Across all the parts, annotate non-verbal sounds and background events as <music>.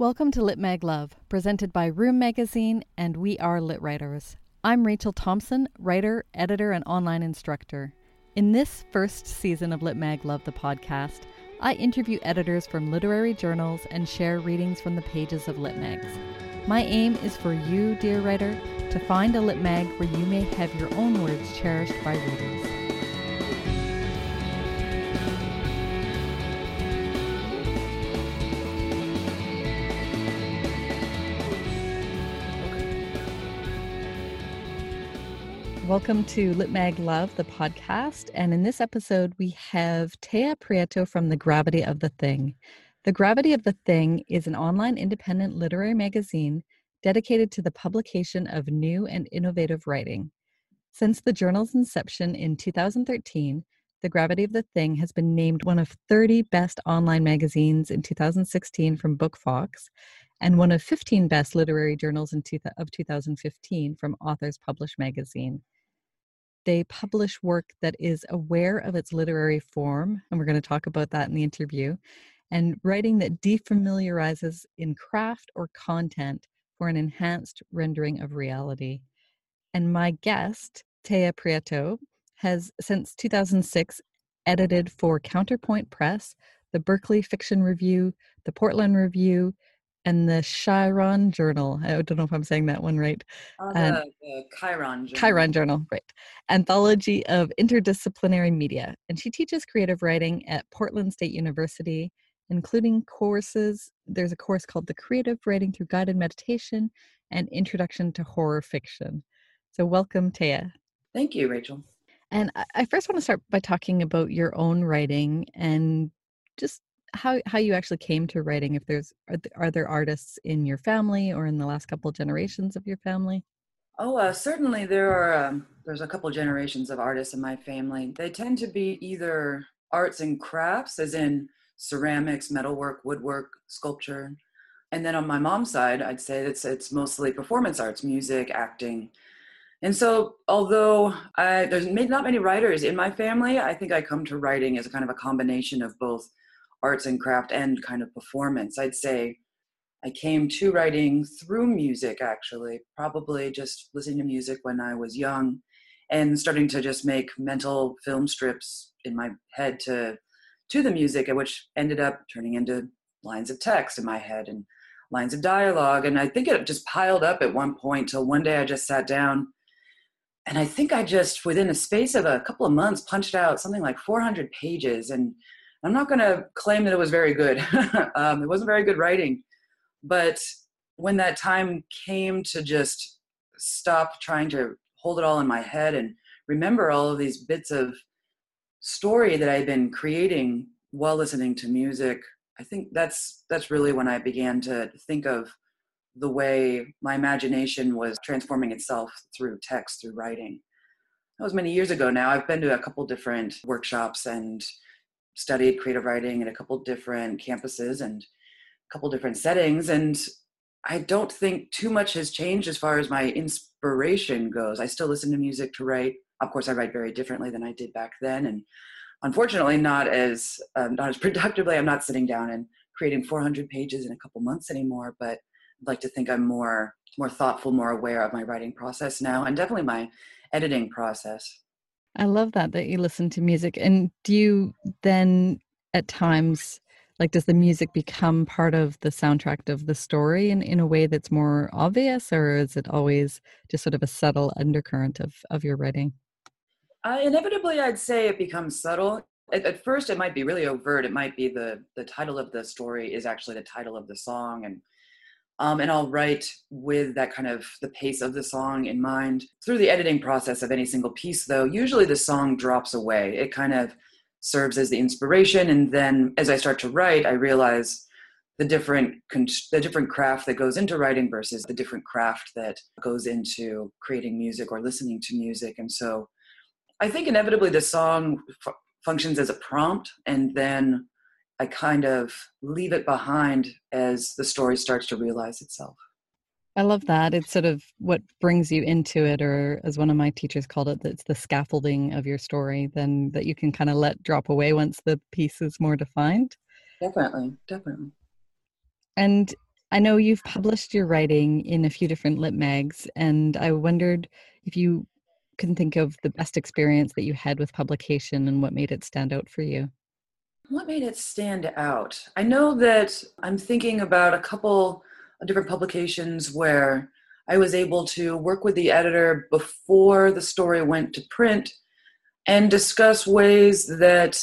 Welcome to Lit Mag Love, presented by Room Magazine and We Are Lit Writers. I'm Rachel Thompson, writer, editor, and online instructor. In this first season of Lit Mag Love, the podcast, I interview editors from literary journals and share readings from the pages of Lit Mags. My aim is for you, dear writer, to find a Lit Mag where you may have your own words cherished by readers. Welcome to Lit Mag Love, the podcast. And in this episode, we have Thea Prieto from The Gravity of the Thing. The Gravity of the Thing is an online independent literary magazine dedicated to the publication of new and innovative writing. Since the journal's inception in 2013, The Gravity of the Thing has been named one of 30 best online magazines in 2016 from BookFox and one of 15 best literary journals in two, of 2015 from Authors Publish magazine they publish work that is aware of its literary form, and we're going to talk about that in the interview, and writing that defamiliarizes in craft or content for an enhanced rendering of reality. And my guest, Thea Prieto, has since 2006 edited for Counterpoint Press, the Berkeley Fiction Review, the Portland Review, and the Chiron Journal. I don't know if I'm saying that one right. Uh, the, the Chiron Journal. Chiron Journal, right. Anthology of Interdisciplinary Media. And she teaches creative writing at Portland State University, including courses. There's a course called The Creative Writing Through Guided Meditation and Introduction to Horror Fiction. So, welcome, Thea. Thank you, Rachel. And I first want to start by talking about your own writing and just how how you actually came to writing if there's are, are there artists in your family or in the last couple generations of your family? Oh uh, certainly there are um, there's a couple generations of artists in my family. They tend to be either arts and crafts as in ceramics metalwork woodwork sculpture. And then on my mom's side i'd say it's it's mostly performance arts music acting. And so although I, there's not many writers in my family i think i come to writing as a kind of a combination of both arts and craft and kind of performance. I'd say I came to writing through music, actually, probably just listening to music when I was young and starting to just make mental film strips in my head to to the music which ended up turning into lines of text in my head and lines of dialogue and i think it just piled up at one point till one day i just sat down and i think i just within a space of a couple of months punched out something like 400 pages and I'm not going to claim that it was very good. <laughs> um, it wasn't very good writing. But when that time came to just stop trying to hold it all in my head and remember all of these bits of story that I'd been creating while listening to music, I think that's that's really when I began to think of the way my imagination was transforming itself through text, through writing. That was many years ago now. I've been to a couple different workshops and studied creative writing in a couple different campuses and a couple different settings and i don't think too much has changed as far as my inspiration goes. I still listen to music to write. Of course i write very differently than i did back then and unfortunately not as um, not as <laughs> productively. I'm not sitting down and creating 400 pages in a couple months anymore but i'd like to think i'm more more thoughtful more aware of my writing process now and definitely my editing process I love that that you listen to music. And do you then at times like does the music become part of the soundtrack of the story in, in a way that's more obvious or is it always just sort of a subtle undercurrent of, of your writing? Uh, inevitably I'd say it becomes subtle. At, at first it might be really overt. It might be the the title of the story is actually the title of the song and um, and I'll write with that kind of the pace of the song in mind. Through the editing process of any single piece, though, usually the song drops away. It kind of serves as the inspiration, and then as I start to write, I realize the different the different craft that goes into writing versus the different craft that goes into creating music or listening to music. And so, I think inevitably the song f- functions as a prompt, and then I kind of leave it behind as the story starts to realize itself. I love that. It's sort of what brings you into it, or as one of my teachers called it, that's the scaffolding of your story, then that you can kind of let drop away once the piece is more defined. Definitely, definitely. And I know you've published your writing in a few different lit mags, and I wondered if you can think of the best experience that you had with publication and what made it stand out for you. What made it stand out? I know that I'm thinking about a couple of different publications where I was able to work with the editor before the story went to print and discuss ways that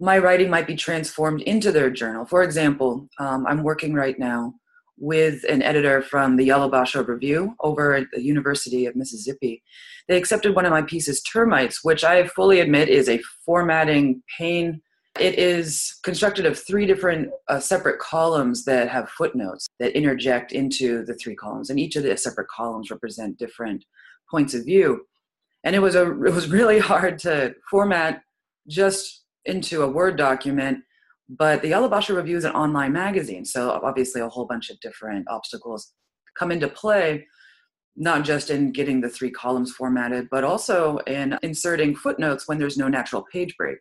my writing might be transformed into their journal. For example, um, I'm working right now with an editor from the Yalobusha Review over at the University of Mississippi. They accepted one of my pieces, Termites, which I fully admit is a formatting pain. It is constructed of three different uh, separate columns that have footnotes that interject into the three columns, and each of the separate columns represent different points of view. And it was a it was really <laughs> hard to format just into a Word document but the Basho Review is an online magazine, so obviously a whole bunch of different obstacles come into play, not just in getting the three columns formatted, but also in inserting footnotes when there's no natural page break.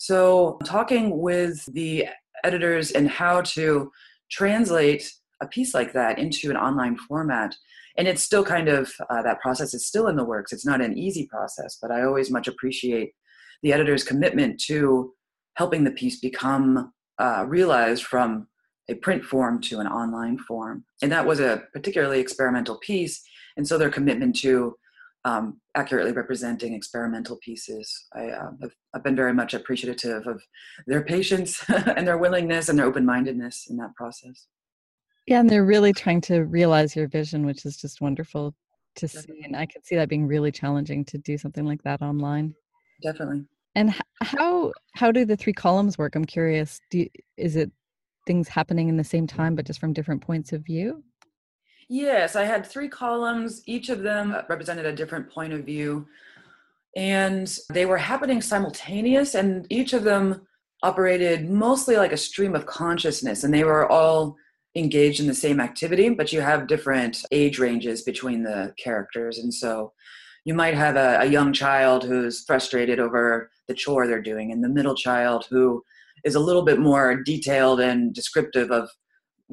So, talking with the editors and how to translate a piece like that into an online format. And it's still kind of, uh, that process is still in the works. It's not an easy process, but I always much appreciate the editor's commitment to helping the piece become uh, realized from a print form to an online form. And that was a particularly experimental piece. And so their commitment to um, accurately representing experimental pieces, I, uh, have, I've been very much appreciative of their patience <laughs> and their willingness and their open mindedness in that process. Yeah, and they're really trying to realize your vision, which is just wonderful to Definitely. see. And I could see that being really challenging to do something like that online. Definitely. And how how do the three columns work? I'm curious. Do you, is it things happening in the same time, but just from different points of view? Yes, I had three columns. Each of them represented a different point of view, and they were happening simultaneous. And each of them operated mostly like a stream of consciousness, and they were all engaged in the same activity, but you have different age ranges between the characters, and so you might have a, a young child who's frustrated over the chore they're doing, and the middle child who is a little bit more detailed and descriptive of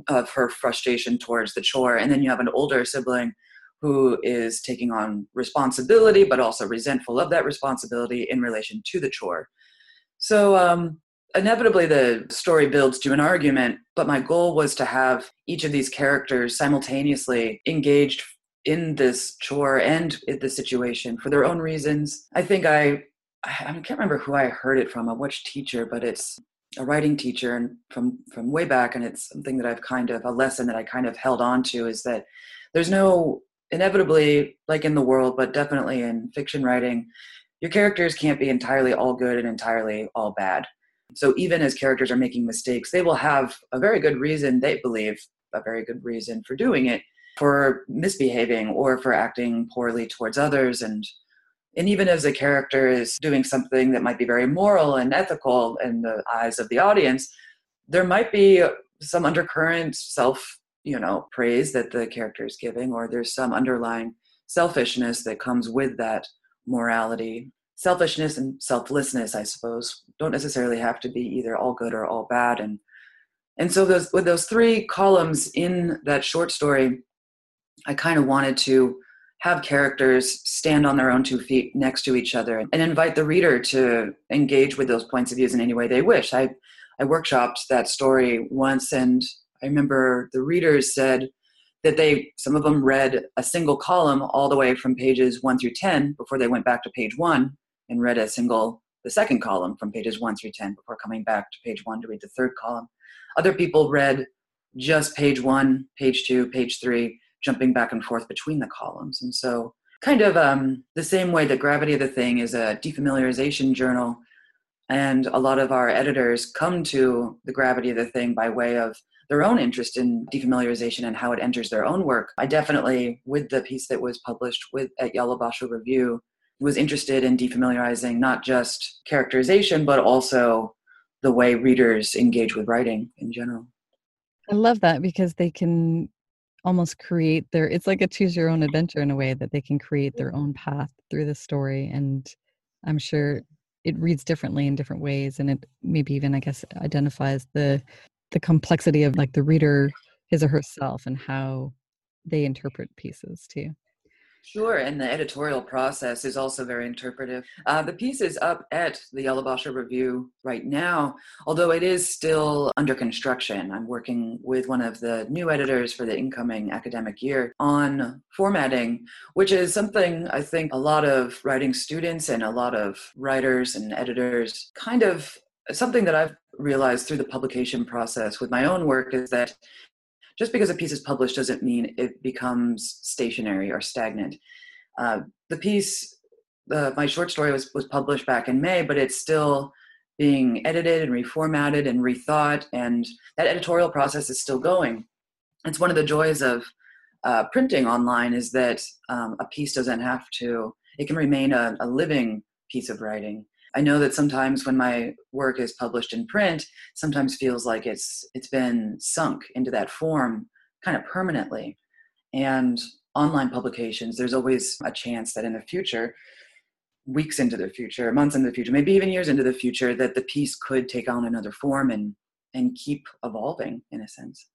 of her frustration towards the chore, and then you have an older sibling who is taking on responsibility but also resentful of that responsibility in relation to the chore. So um, inevitably the story builds to an argument, but my goal was to have each of these characters simultaneously engaged in this chore and in the situation for their own reasons. I think I, I can't remember who I heard it from, a which teacher, but it's a writing teacher and from from way back, and it's something that I've kind of a lesson that I kind of held on to is that there's no inevitably like in the world, but definitely in fiction writing, your characters can't be entirely all good and entirely all bad. So even as characters are making mistakes, they will have a very good reason, they believe, a very good reason for doing it for misbehaving or for acting poorly towards others and and even as a character is doing something that might be very moral and ethical in the eyes of the audience there might be some undercurrent self you know praise that the character is giving or there's some underlying selfishness that comes with that morality. Selfishness and selflessness i suppose don't necessarily have to be either all good or all bad. And and so those with those three columns in that short story I kind of wanted to have characters stand on their own two feet next to each other and invite the reader to engage with those points of views in any way they wish. I, I workshopped that story once and I remember the readers said that they, some of them read a single column all the way from pages one through 10 before they went back to page one and read a single, the second column from pages one through 10 before coming back to page one to read the third column. Other people read just page one, page two, page three, jumping back and forth between the columns. And so, kind of um, the same way that Gravity of the Thing is a defamiliarization journal, and a lot of our editors come to the Gravity of the Thing by way of their own interest in defamiliarization and how it enters their own work. I definitely, with the piece that was published with at Yalobusha Review, was interested in defamiliarizing not just characterization, but also the way readers engage with writing in general. I love that because they can almost create their it's like a choose your own adventure in a way that they can create their own mm-hmm. path through the story and i'm sure it reads differently in different ways and it maybe even i guess identifies the the complexity of like the reader his or herself and how they interpret pieces too. Sure, and the editorial process is also very interpretive. Uh, the piece is up at the Bosscher Review right now, although it is still under construction. I'm working with one of the new editors for the incoming academic year on formatting, which is something I think a lot of writing students and a lot of writers and editors kind of something that I've realized through the publication process with my own work is that just because a piece is published doesn't mean it becomes stationary or stagnant. Uh, the piece, my short story was, was published back in May, but it's still being edited and reformatted and rethought, and that editorial process is still going. It's one of the joys of uh, printing online is that um, a piece doesn't have to, it can remain a, a living piece of writing. I know that sometimes when my work is published in print, sometimes feels like it's it's been sunk into that form kind of permanently. And online publications, there's always a chance that in the future, weeks into the future, months into the future, maybe even years into the future, that the piece could take on another form and and keep evolving in a sense.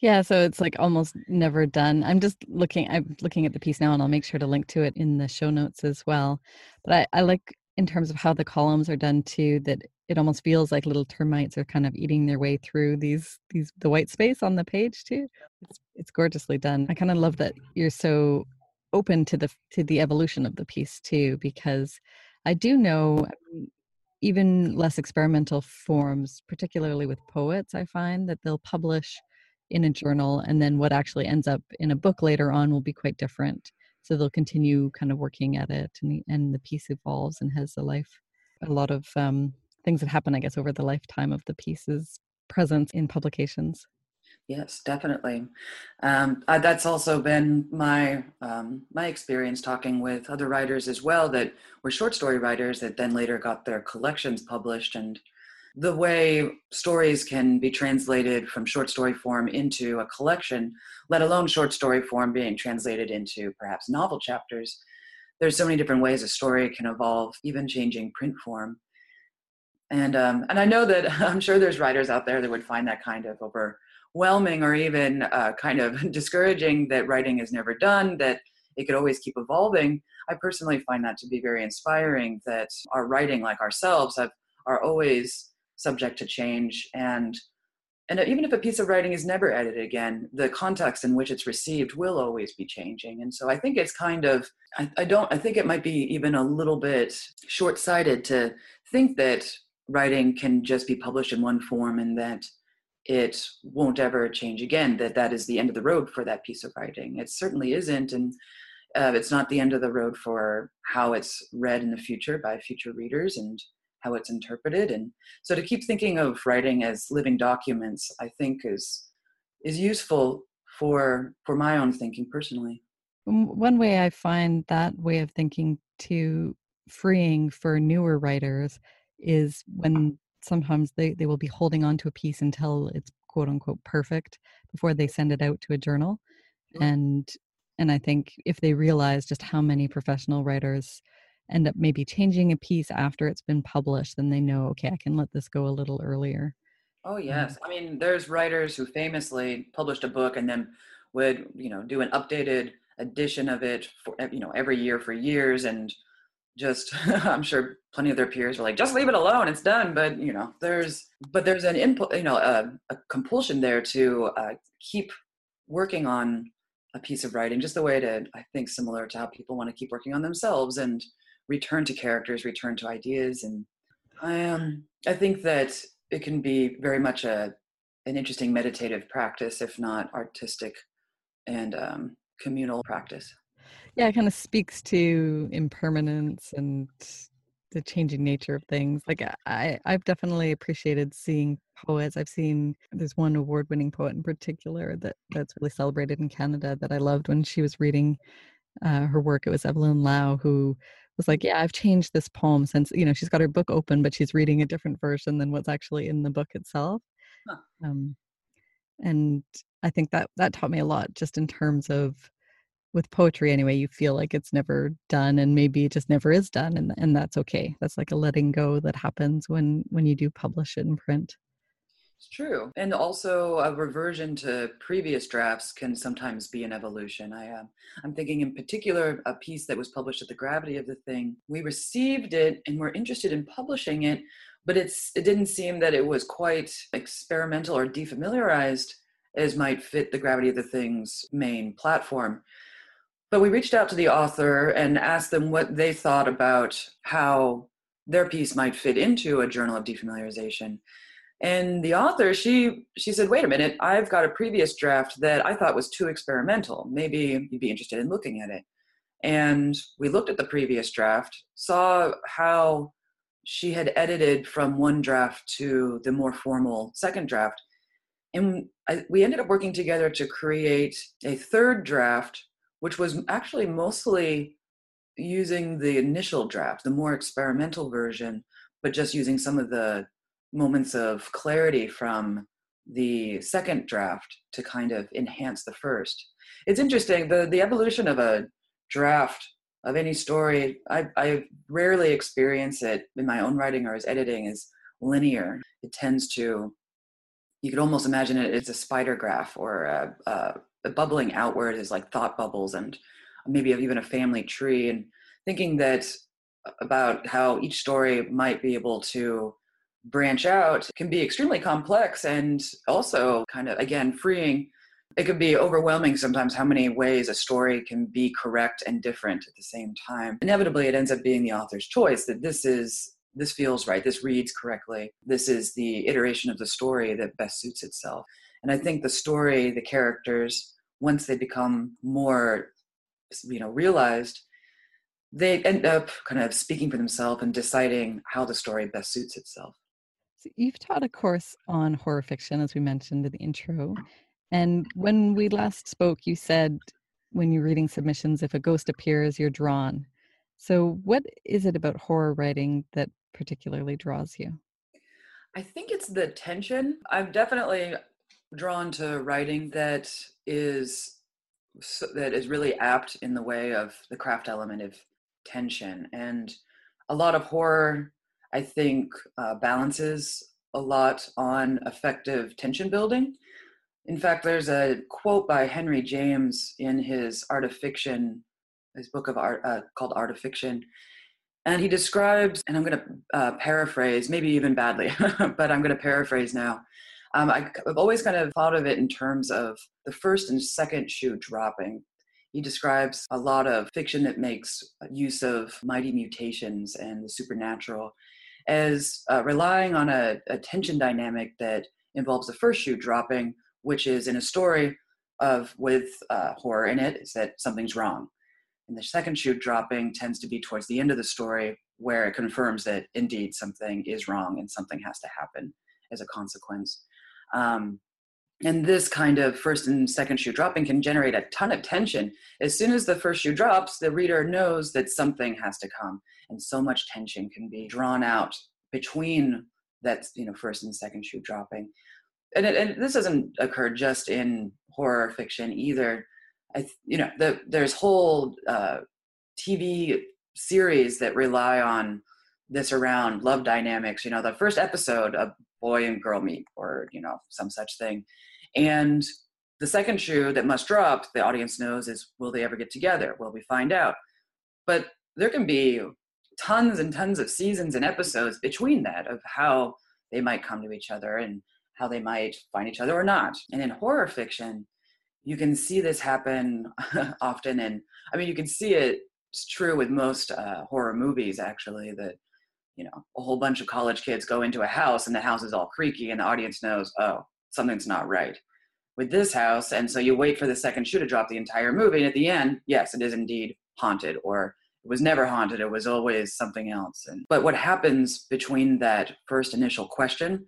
Yeah, so it's like almost never done. I'm just looking I'm looking at the piece now and I'll make sure to link to it in the show notes as well. But I, I like in terms of how the columns are done too that it almost feels like little termites are kind of eating their way through these these the white space on the page too. It's it's gorgeously done. I kind of love that you're so open to the to the evolution of the piece too because i do know um, even less experimental forms particularly with poets i find that they'll publish in a journal and then what actually ends up in a book later on will be quite different so they'll continue kind of working at it and, the, and the piece evolves and has a life a lot of um, things that happen i guess over the lifetime of the piece's presence in publications. Yes definitely. Um, uh, that's also been my um, my experience talking with other writers as well that were short story writers that then later got their collections published and the way stories can be translated from short story form into a collection, let alone short story form being translated into perhaps novel chapters. There's so many different ways a story can evolve, even changing print form. And um, and I know that <laughs> I'm sure there's writers out there that would find that kind of overwhelming or even uh, kind of <laughs> discouraging that writing is never done, that it could always keep evolving. I personally find that to be very inspiring. That our writing, like ourselves, have are always subject to change. And and even if a piece of writing is never edited again the context in which it's received will always be changing. And so i think it's kind of I, I don't i think it might be even a little bit short-sighted to think that writing can just be published in one form and that it won't ever change again that that is the end of the road for that piece of writing. It certainly isn't and uh, it's not the end of the road for how it's read in the future by future readers and how it's interpreted. And so to keep thinking of writing as living documents i think is is useful for for my own thinking personally. One way i find that way of thinking too freeing for newer writers is when sometimes they, they will be holding on to a piece until it's quote unquote perfect before they send it out to a journal. And and i think if they realize just how many professional writers end up maybe changing a piece after it's been published, then they know, okay, I can let this go a little earlier. Oh yes, I mean, there's writers who famously published a book and then would, you know, do an updated edition of it, for, you know, every year for years, and just <laughs> I'm sure plenty of their peers were like, just leave it alone, it's done. But you know, there's but there's an input, you know, a, a compulsion there to uh, keep working on a piece of writing, just the way to I think similar to how people want to keep working on themselves and return to characters, return to ideas, and I um I think that it can be very much a an interesting meditative practice, if not artistic and um, communal practice. Yeah, it kind of speaks to impermanence and the changing nature of things. Like I, I've definitely appreciated seeing poets. I've seen there's one award-winning poet in particular that that's really celebrated in Canada that I loved when she was reading uh, her work. It was Evelyn Lau who was like, yeah, I've changed this poem since, you know, she's got her book open, but she's reading a different version than what's actually in the book itself. Huh. Um, and I think that that taught me a lot just in terms of with poetry anyway, you feel like it's never done and maybe it just never is done and and that's okay. That's like a letting go that happens when when you do publish it in print. It's true. And also a reversion to previous drafts can sometimes be an evolution. I, uh, I'm thinking in particular a piece that was published at the Gravity of the Thing. We received it and were interested in publishing it, but it's it didn't seem that it was quite experimental or defamiliarized as might fit the Gravity of the Thing's main platform. But we reached out to the author and asked them what they thought about how their piece might fit into a journal of defamiliarization and the author she she said wait a minute i've got a previous draft that i thought was too experimental. Maybe you'd be interested in looking at it. And we looked at the previous draft saw how she had edited from one draft to the more formal second draft. And I, we ended up working together to create a third draft which was actually mostly using the initial draft the more experimental version but just using some of the moments of clarity from the second draft to kind of enhance the first. It's interesting the the evolution of a draft of any story. I I rarely experience it in my own writing or as editing is linear. It tends to you could almost imagine it as a spider graph or a, a, a bubbling outward is like thought bubbles and maybe even a family tree and thinking that about how each story might be able to branch out can be extremely complex and also kind of, again, freeing. It can be overwhelming sometimes how many ways a story can be correct and different at the same time. Inevitably, it ends up being the author's choice that this is this feels right, this reads correctly, this is the iteration of the story that best suits itself. And I think the story, the characters, once they become more, you know, realized, they end up kind of speaking for themselves and deciding how the story best suits itself. So you've taught a course on horror fiction, as we mentioned in the intro. Oh. And when we last spoke, you said when you're reading submissions, if a ghost appears, you're drawn. So, what is it about horror writing that particularly draws you? I think it's the tension. I'm definitely drawn to writing that is that is really apt in the way of the craft element of tension and a lot of horror I think uh, balances a lot on effective tension building. In fact, there's a quote by Henry James in his Art of Fiction, his book of art uh, called Art of Fiction, and he describes, and I'm going to uh, paraphrase, maybe even badly, <laughs> but I'm going to paraphrase now. Um, I, I've always kind of thought of it in terms of the first and second shoe dropping. He describes a lot of fiction that makes use of mighty mutations and the supernatural as uh, relying on a, a, tension dynamic that involves the first shoe dropping, which is in a story of with uh, horror in it, is that something's wrong. And the second shoe dropping tends to be towards the end of the story, where it confirms that indeed something is wrong and something has to happen as a consequence. Um, and this kind of first and second shoe dropping can generate a ton of tension. As soon as the first shoe drops, the reader knows that something has to come and so much tension can be drawn out between that you know first and second shoe dropping. And, it, and this doesn't occur just in horror fiction either. I you know the, there's whole uh, tv series that rely on this around love dynamics. You know the first episode a boy and girl meet or you know some such thing and the second shoe that must drop the audience knows is will they ever get together will we find out but there can be tons and tons of seasons and episodes between that of how they might come to each other and how they might find each other or not. And in horror fiction, you can see this happen <laughs> often. And I mean, you can see it, it's true with most uh, horror movies, actually, that, you know, a whole bunch of college kids go into a house and the house is all creaky and the audience knows, oh, something's not right with this house. And so you wait for the second shoe to drop the entire movie. And at the end, yes, it is indeed haunted or it was never haunted it was always something else and but what happens between that first initial question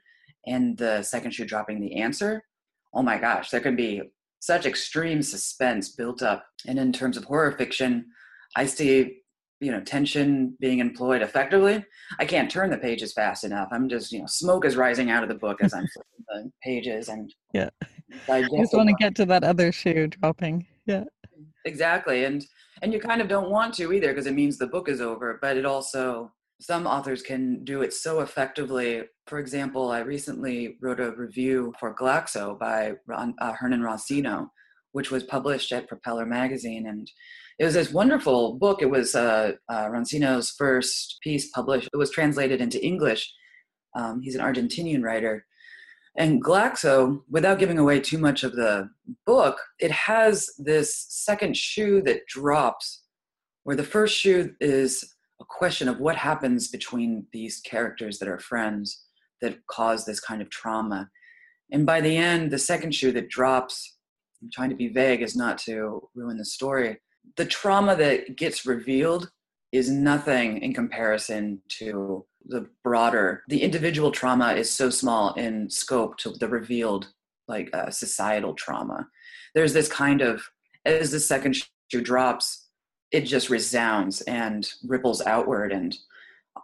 and the second shoe dropping the answer oh my gosh there can be such extreme suspense built up and in terms of horror fiction i see you know tension being employed effectively i can't turn the pages fast enough i'm just you know smoke is rising out of the book as i'm <laughs> flipping the pages and yeah i <laughs> just want to get to that other shoe dropping yeah exactly and and you kind of don't want to either because it means the book is over but it also some authors can do it so effectively. For example, I recently wrote a review for Glaxo by Ron, uh, Hernan Ronsino, which was published at Propeller Magazine. And it was this wonderful book. It was uh, uh, Ronsino's first piece published. It was translated into English. Um, he's an Argentinian writer. And Glaxo, without giving away too much of the book, it has this second shoe that drops, where the first shoe is a question of what happens between these characters that are friends that cause this kind of trauma. And by the end, the second shoe that drops, I'm trying to be vague as not to ruin the story, the trauma that gets revealed is nothing in comparison to the broader the individual trauma is so small in scope to the revealed like uh, societal trauma. There's this kind of as the second shoe drops it just resounds and ripples outward and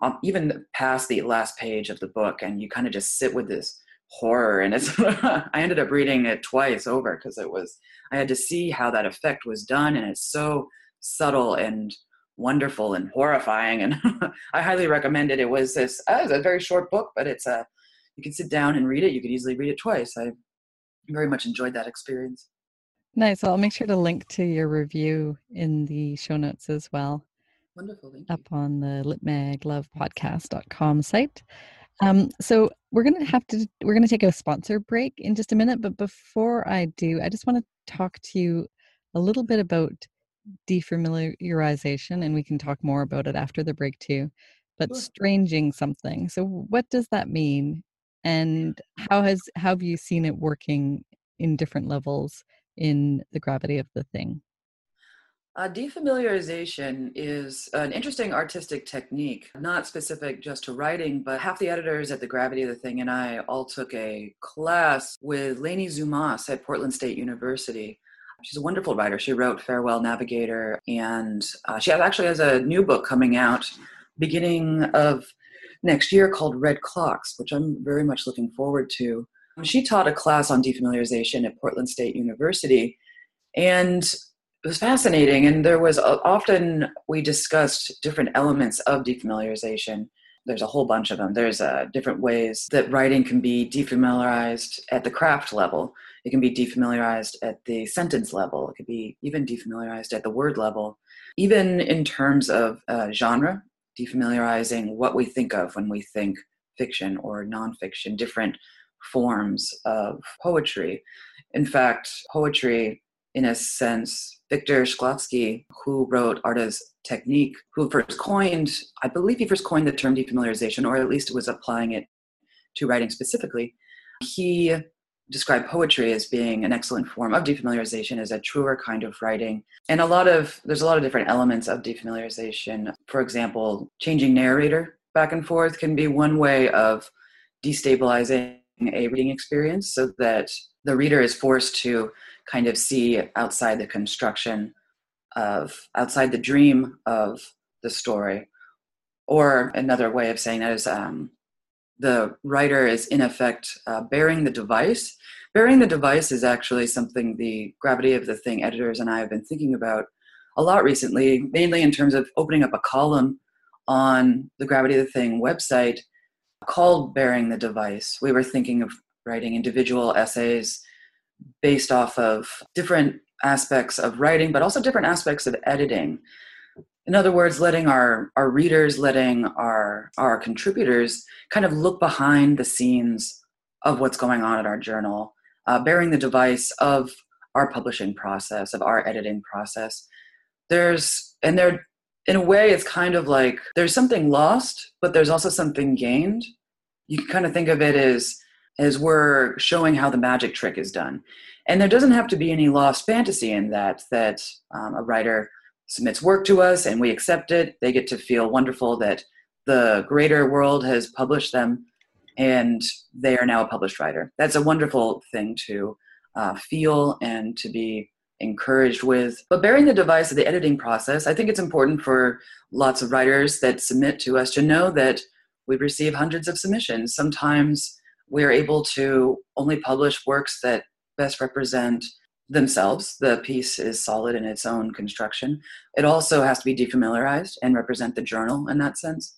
um, even past the last page of the book and you kind of just sit with this horror and it's <laughs> i ended up reading it twice over because it was i had to see how that effect was done and it's so subtle and wonderful and horrifying and <laughs> i highly recommend it. It was this uh, was a very short book but it's a you can sit down and read it. You could easily read it twice. I very much enjoyed that experience. Nice. Well, i'll make sure to link to your review in the show notes as well wonderful. Up on the litmaglovepodcast.com site um, so we're gonna have to we're gonna take a sponsor break in just a minute but before i do i just want to talk to you a little bit about defamiliarization, and we can talk more about it after the break too. But sure. stranging something. So, what does that mean? And how has how have you seen it working in different levels in the gravity of the thing? Uh, defamiliarization is an interesting artistic technique, not specific just to writing, but half the editors at The Gravity of the Thing and I all took a class with Leni Zumas at Portland State University. She's a wonderful writer. She wrote Farewell Navigator, and uh, she actually has a new book coming out beginning of next year called Red Clocks, which I'm very much looking forward to. She taught a class on defamiliarization at Portland State University, and it was fascinating. And there was a, often we discussed different elements of defamiliarization. There's a whole bunch of them. There's uh, different ways that writing can be defamiliarized at the craft level. It can be defamiliarized at the sentence level. It could be even defamiliarized at the word level. Even in terms of uh, genre, defamiliarizing what we think of when we think fiction or nonfiction, different forms of poetry. In fact, poetry, in a sense, Victor Shklovsky, who wrote Art as Technique, who first coined, I believe he first coined the term defamiliarization, or at least was applying it to writing specifically. He described poetry as being an excellent form of defamiliarization as a truer kind of writing and a lot of there's a lot of different elements of defamiliarization for example changing narrator back and forth can be one way of destabilizing a reading experience so that the reader is forced to kind of see outside the construction of outside the dream of the story or another way of saying that is um, the writer is in effect uh, bearing the device. Bearing the device is actually something the Gravity of the Thing editors and I have been thinking about a lot recently, mainly in terms of opening up a column on the Gravity of the Thing website called Bearing the Device. We were thinking of writing individual essays based off of different aspects of writing, but also different aspects of editing. In other words letting our our readers letting our our contributors kind of look behind the scenes of what's going on at our journal uh, bearing the device of our publishing process of our editing process. There's and there in a way it's kind of like there's something lost but there's also something gained. You can kind of think of it as as we're showing how the magic trick is done and there doesn't have to be any lost fantasy in that that um, a writer submits work to us and we accept it, they get to feel wonderful that the greater world has published them and they are now a published writer. That's a wonderful thing to uh, feel and to be encouraged with. But bearing the device of the editing process, I think it's important for lots of writers that submit to us to know that we receive hundreds of submissions. Sometimes we're able to only publish works that best represent themselves. The piece is solid in its own construction. It also has to be defamiliarized and represent the journal in that sense.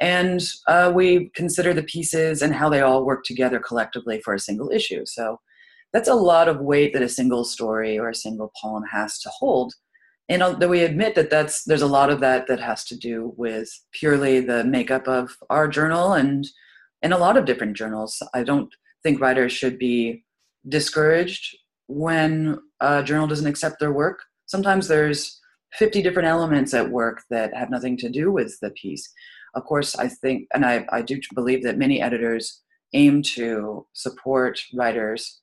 And uh, we consider the pieces and how they all work together collectively for a single issue. So that's a lot of weight that a single story or a single poem has to hold. And though we admit that that's there's a lot of that that has to do with purely the makeup of our journal and and a lot of different journals. I don't think writers should be discouraged when a journal doesn't accept their work. Sometimes there's 50 different elements at work that have nothing to do with the piece. Of course, I think, and I, I do believe that many editors aim to support writers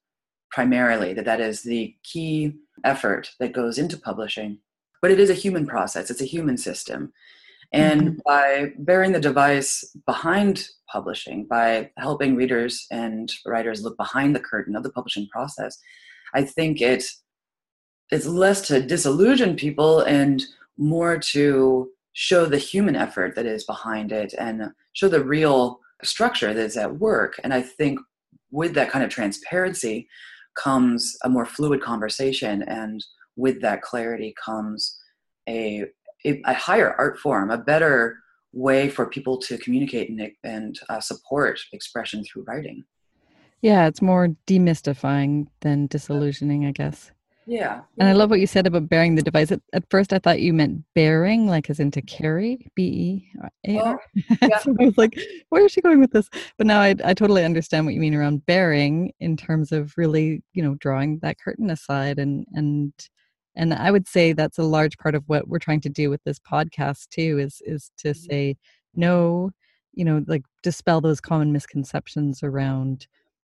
primarily, that that is the key effort that goes into publishing. But it is a human process, it's a human system. And mm-hmm. by bearing the device behind publishing, by helping readers and writers look behind the curtain of the publishing process, I think it it's less to disillusion people and more to show the human effort that is behind it and show the real structure that is at work. And I think with that kind of transparency comes a more fluid conversation, and with that clarity comes a, a, a higher art form, a better way for people to communicate and, and uh, support expression through writing. Yeah, it's more demystifying than disillusioning, I guess. Yeah. And I love what you said about bearing the device. At, at first, I thought you meant bearing, like as into carry, B E A R. Oh, <laughs> yeah. so I was like, where is she going with this? But now I, I totally understand what you mean around bearing in terms of really, you know, drawing that curtain aside. And, and, and I would say that's a large part of what we're trying to do with this podcast too, is, is to mm-hmm. say, no, you know, like dispel those common misconceptions around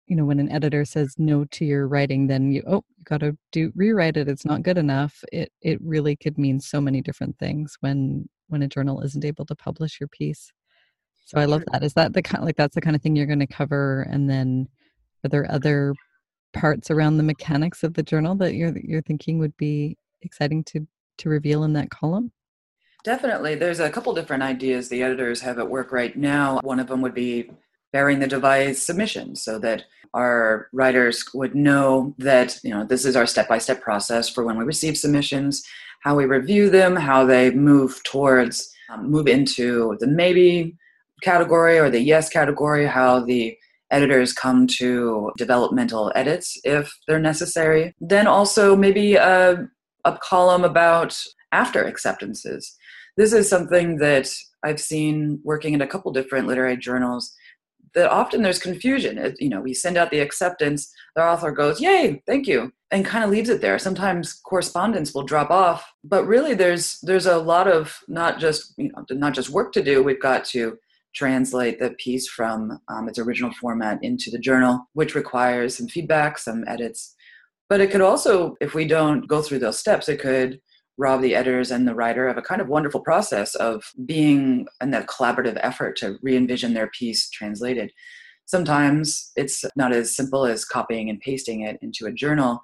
you know when an editor says no to your writing then you oh you got to do rewrite it it's not good enough. It it really could mean so many different things when when a journal isn't able to publish your piece. So i love that. Is that the kind like that's the kind of thing you're going to cover and then are there other parts around the mechanics of the journal that you're you're thinking would be exciting to to reveal in that column? Definitely. There's a couple different ideas the editors have at work right now. One of them would be bearing the device submission so that our writers would know that you know this is our step-by-step process for when we receive submissions how we review them how they move towards um, move into the maybe category or the yes category how the editors come to developmental edits if they're necessary then also maybe a, a column about after acceptances this is something that i've seen working in a couple different literary journals that often there's confusion. It, you know, we send out the acceptance, the author goes, "Yay, thank you," and kind of leaves it there. Sometimes correspondence will drop off, but really, there's there's a lot of not just you know not just work to do. We've got to translate the piece from um, its original format into the journal, which requires some feedback, some edits. But it could also, if we don't go through those steps, it could rob the editors and the writer of a kind of wonderful process of being in that collaborative effort to re-envision their piece translated. Sometimes it's not as simple as copying and pasting it into a journal.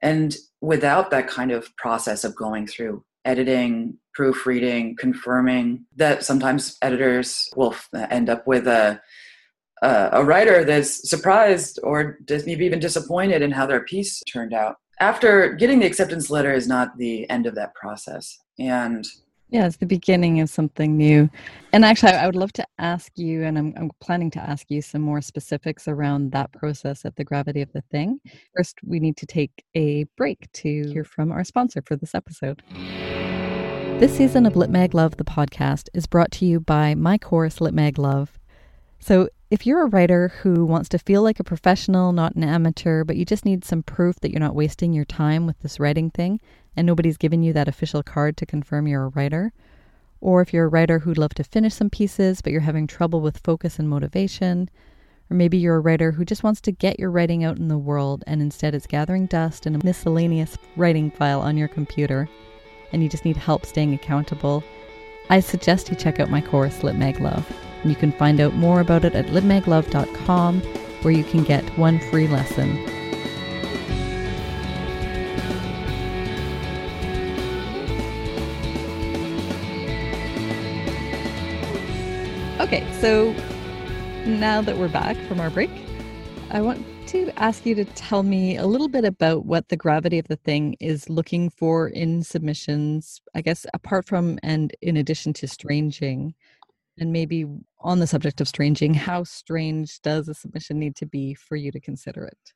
And without that kind of process of going through editing, proofreading, confirming, that sometimes editors will end up with a a writer that's surprised or maybe even disappointed in how their piece turned out. After getting the acceptance letter is not the end of that process. And yeah it's the beginning of something new. And actually i would love to ask you and I'm, I'm planning to ask you some more specifics around that process at the gravity of the thing. First we need to take a break to hear from our sponsor for this episode this season of Lit Mag Love, the podcast, is brought to you by my course, Lit Mag Love. So, if you're a writer who wants to feel like a professional, not an amateur, but you just need some proof that you're not wasting your time with this writing thing, and nobody's given you that official card to confirm you're a writer, or if you're a writer who'd love to finish some pieces, but you're having trouble with focus and motivation, or maybe you're a writer who just wants to get your writing out in the world and instead is gathering dust in a miscellaneous writing file on your computer, and you just need help staying accountable, I suggest you check out my course, Lit Mag Love. And you can find out more about it at litmaglove.com, where you can get one free lesson. Okay, so now that we're back from our break, I want to ask you to tell me a little bit about what the gravity of the thing is looking for in submissions, I guess, apart from and in addition to stranging And maybe on the subject of stranging, how strange does a submission need to be for you to consider it?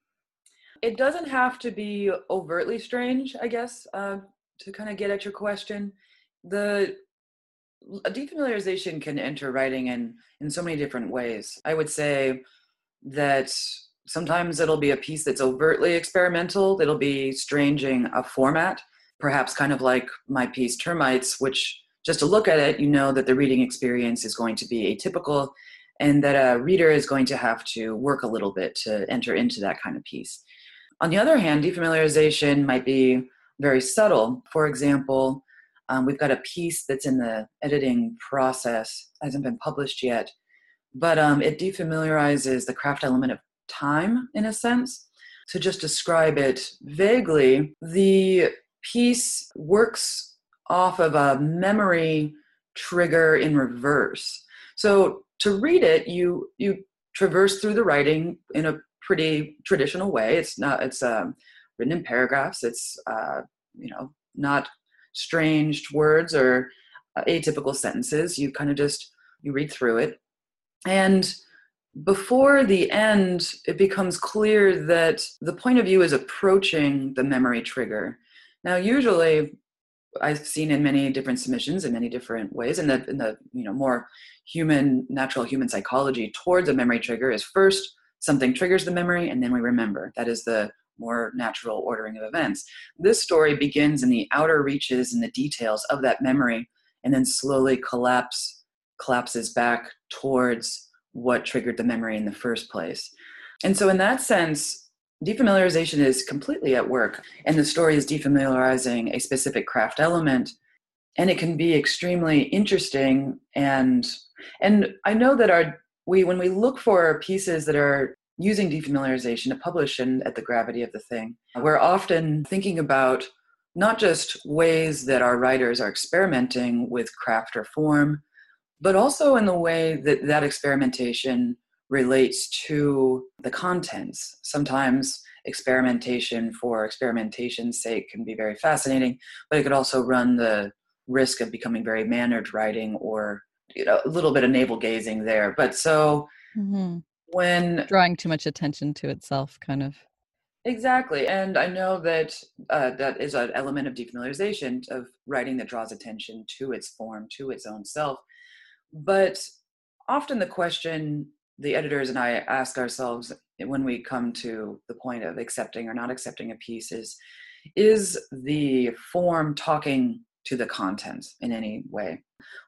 It doesn't have to be overtly strange, I guess, uh, to kind of get at your question. The defamiliarization can enter writing in in so many different ways. I would say that sometimes it'll be a piece that's overtly experimental. It'll be stranging a format, perhaps kind of like my piece Termites, which just to look at it, you know that the reading experience is going to be atypical and that a reader is going to have to work a little bit to enter into that kind of piece. On the other hand, defamiliarization might be very subtle. For example, um, we've got a piece that's in the editing process, hasn't been published yet, but um, it defamiliarizes the craft element of time in a sense. To just describe it vaguely, the piece works off of a memory trigger in reverse. So to read it, you you traverse through the writing in a pretty traditional way. It's not it's um, written in paragraphs. It's uh, you know not strange words or atypical sentences. You kind of just you read through it, and before the end, it becomes clear that the point of view is approaching the memory trigger. Now, usually, I've seen in many different submissions in many different ways. and the in the you know more human natural human psychology towards a memory trigger is first something triggers the memory and then we remember. That is the more natural ordering of events. This story begins in the outer reaches and the details of that memory and then slowly collapse collapses back towards what triggered the memory in the first place. And so in that sense, defamiliarization is completely at work and the story is defamiliarizing a specific craft element and it can be extremely interesting and and i know that our we when we look for pieces that are using defamiliarization to publish in at the gravity of the thing we're often thinking about not just ways that our writers are experimenting with craft or form but also in the way that that experimentation relates to the contents. Sometimes experimentation for experimentation's sake can be very fascinating, but it could also run the risk of becoming very mannered writing or you know a little bit of navel gazing there. But so mm-hmm. when drawing too much attention to itself, kind of. Exactly, and I know that uh, that is an element of defamiliarization of writing that draws attention to its form, to its own self. But often the question the editors and I ask ourselves when we come to the point of accepting or not accepting a piece is is the form talking to the content in any way?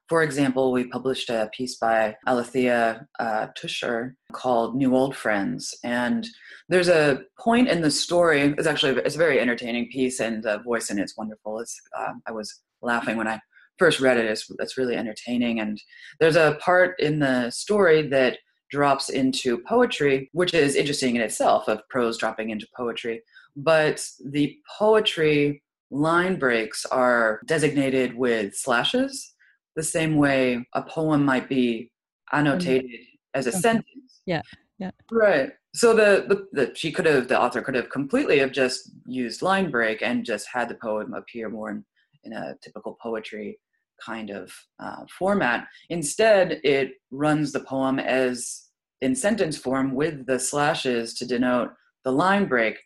For example, we published a piece by Alethea uh, Tusher called New Old Friends. And there's a point in the story, it's actually it's a very entertaining piece and the voice in it's wonderful. It's, uh, I was laughing when I first read it. It's, it's really entertaining. And there's a part in the story that drops into poetry, which is interesting in itself, of prose dropping into poetry. But the poetry line breaks are designated with slashes, the same way a poem might be annotated mm-hmm. as a okay. sentence. Yeah, yeah. Right. So the, the, the she could have the author could have completely have just used line break and just had the poem appear more in, in a typical poetry kind of uh, format. Instead, it runs the poem as in sentence form with the slashes to denote the line break.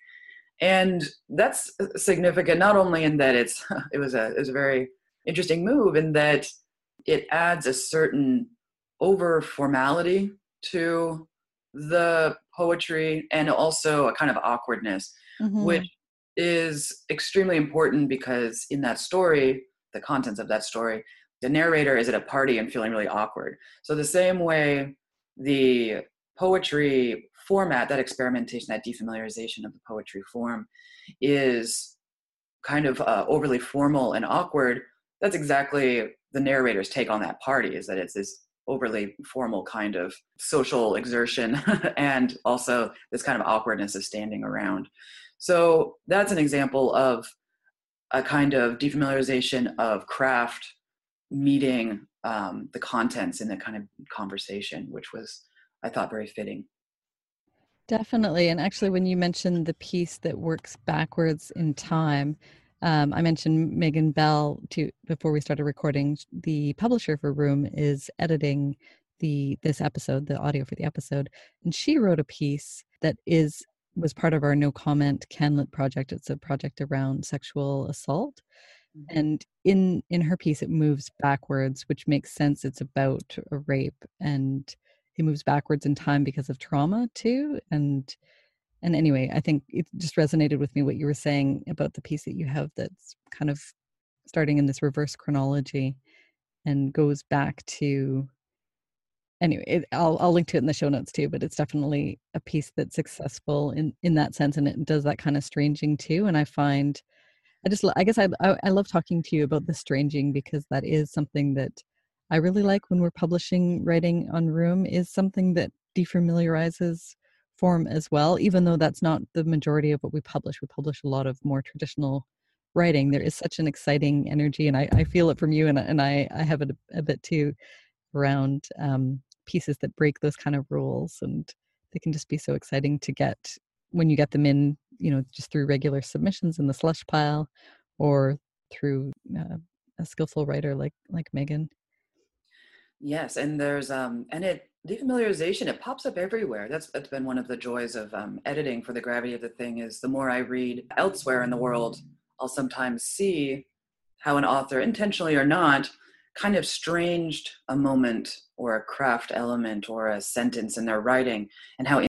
And that's significant not only in that it's <laughs> it was a it was a very interesting move in that it adds a certain over formality to the poetry and also a kind of awkwardness, mm-hmm. which is extremely important because in that story, the contents of that story, the narrator is at a party and feeling really awkward. So the same way the poetry format, that experimentation, that defamiliarization of the poetry form is kind of uh, overly formal and awkward. That's exactly the narrator's take on that party is that it's this overly formal kind of social exertion <laughs> and also this kind of awkwardness of standing around. So that's an example of a kind of defamiliarization of craft meeting um, the contents in the kind of conversation, which was, I thought, very fitting. Definitely. And actually, when you mentioned the piece that works backwards in time, um, I mentioned Megan Bell to before we started recording. The publisher for Room is editing the this episode, the audio for the episode, and she wrote a piece that is was part of our no comment Canlit project. It's a project around sexual assault, mm-hmm. and in in her piece, it moves backwards, which makes sense. It's about a rape, and it moves backwards in time because of trauma too, and and anyway i think it just resonated with me what you were saying about the piece that you have that's kind of starting in this reverse chronology and goes back to anyway it, I'll, I'll link to it in the show notes too but it's definitely a piece that's successful in in that sense and it does that kind of stranging too and i find i just i guess i i, I love talking to you about the stranging because that is something that i really like when we're publishing writing on room is something that defamiliarizes form as well, even though that's not the majority of what we publish. We publish a lot of more traditional writing. There is such an exciting energy, and I, I feel it from you, and, and I, I have it a, a bit too around um, pieces that break those kind of rules, and they can just be so exciting to get when you get them in, you know, just through regular submissions in the slush pile, or through uh, a skillful writer like like Megan. Yes, and there's um, and it defamiliarization it pops up everywhere that's that's been one of the joys of um, editing for the gravity of the thing is the more i read elsewhere in the world i'll sometimes see how an author intentionally or not kind of stranged a moment or a craft element or a sentence in their writing and how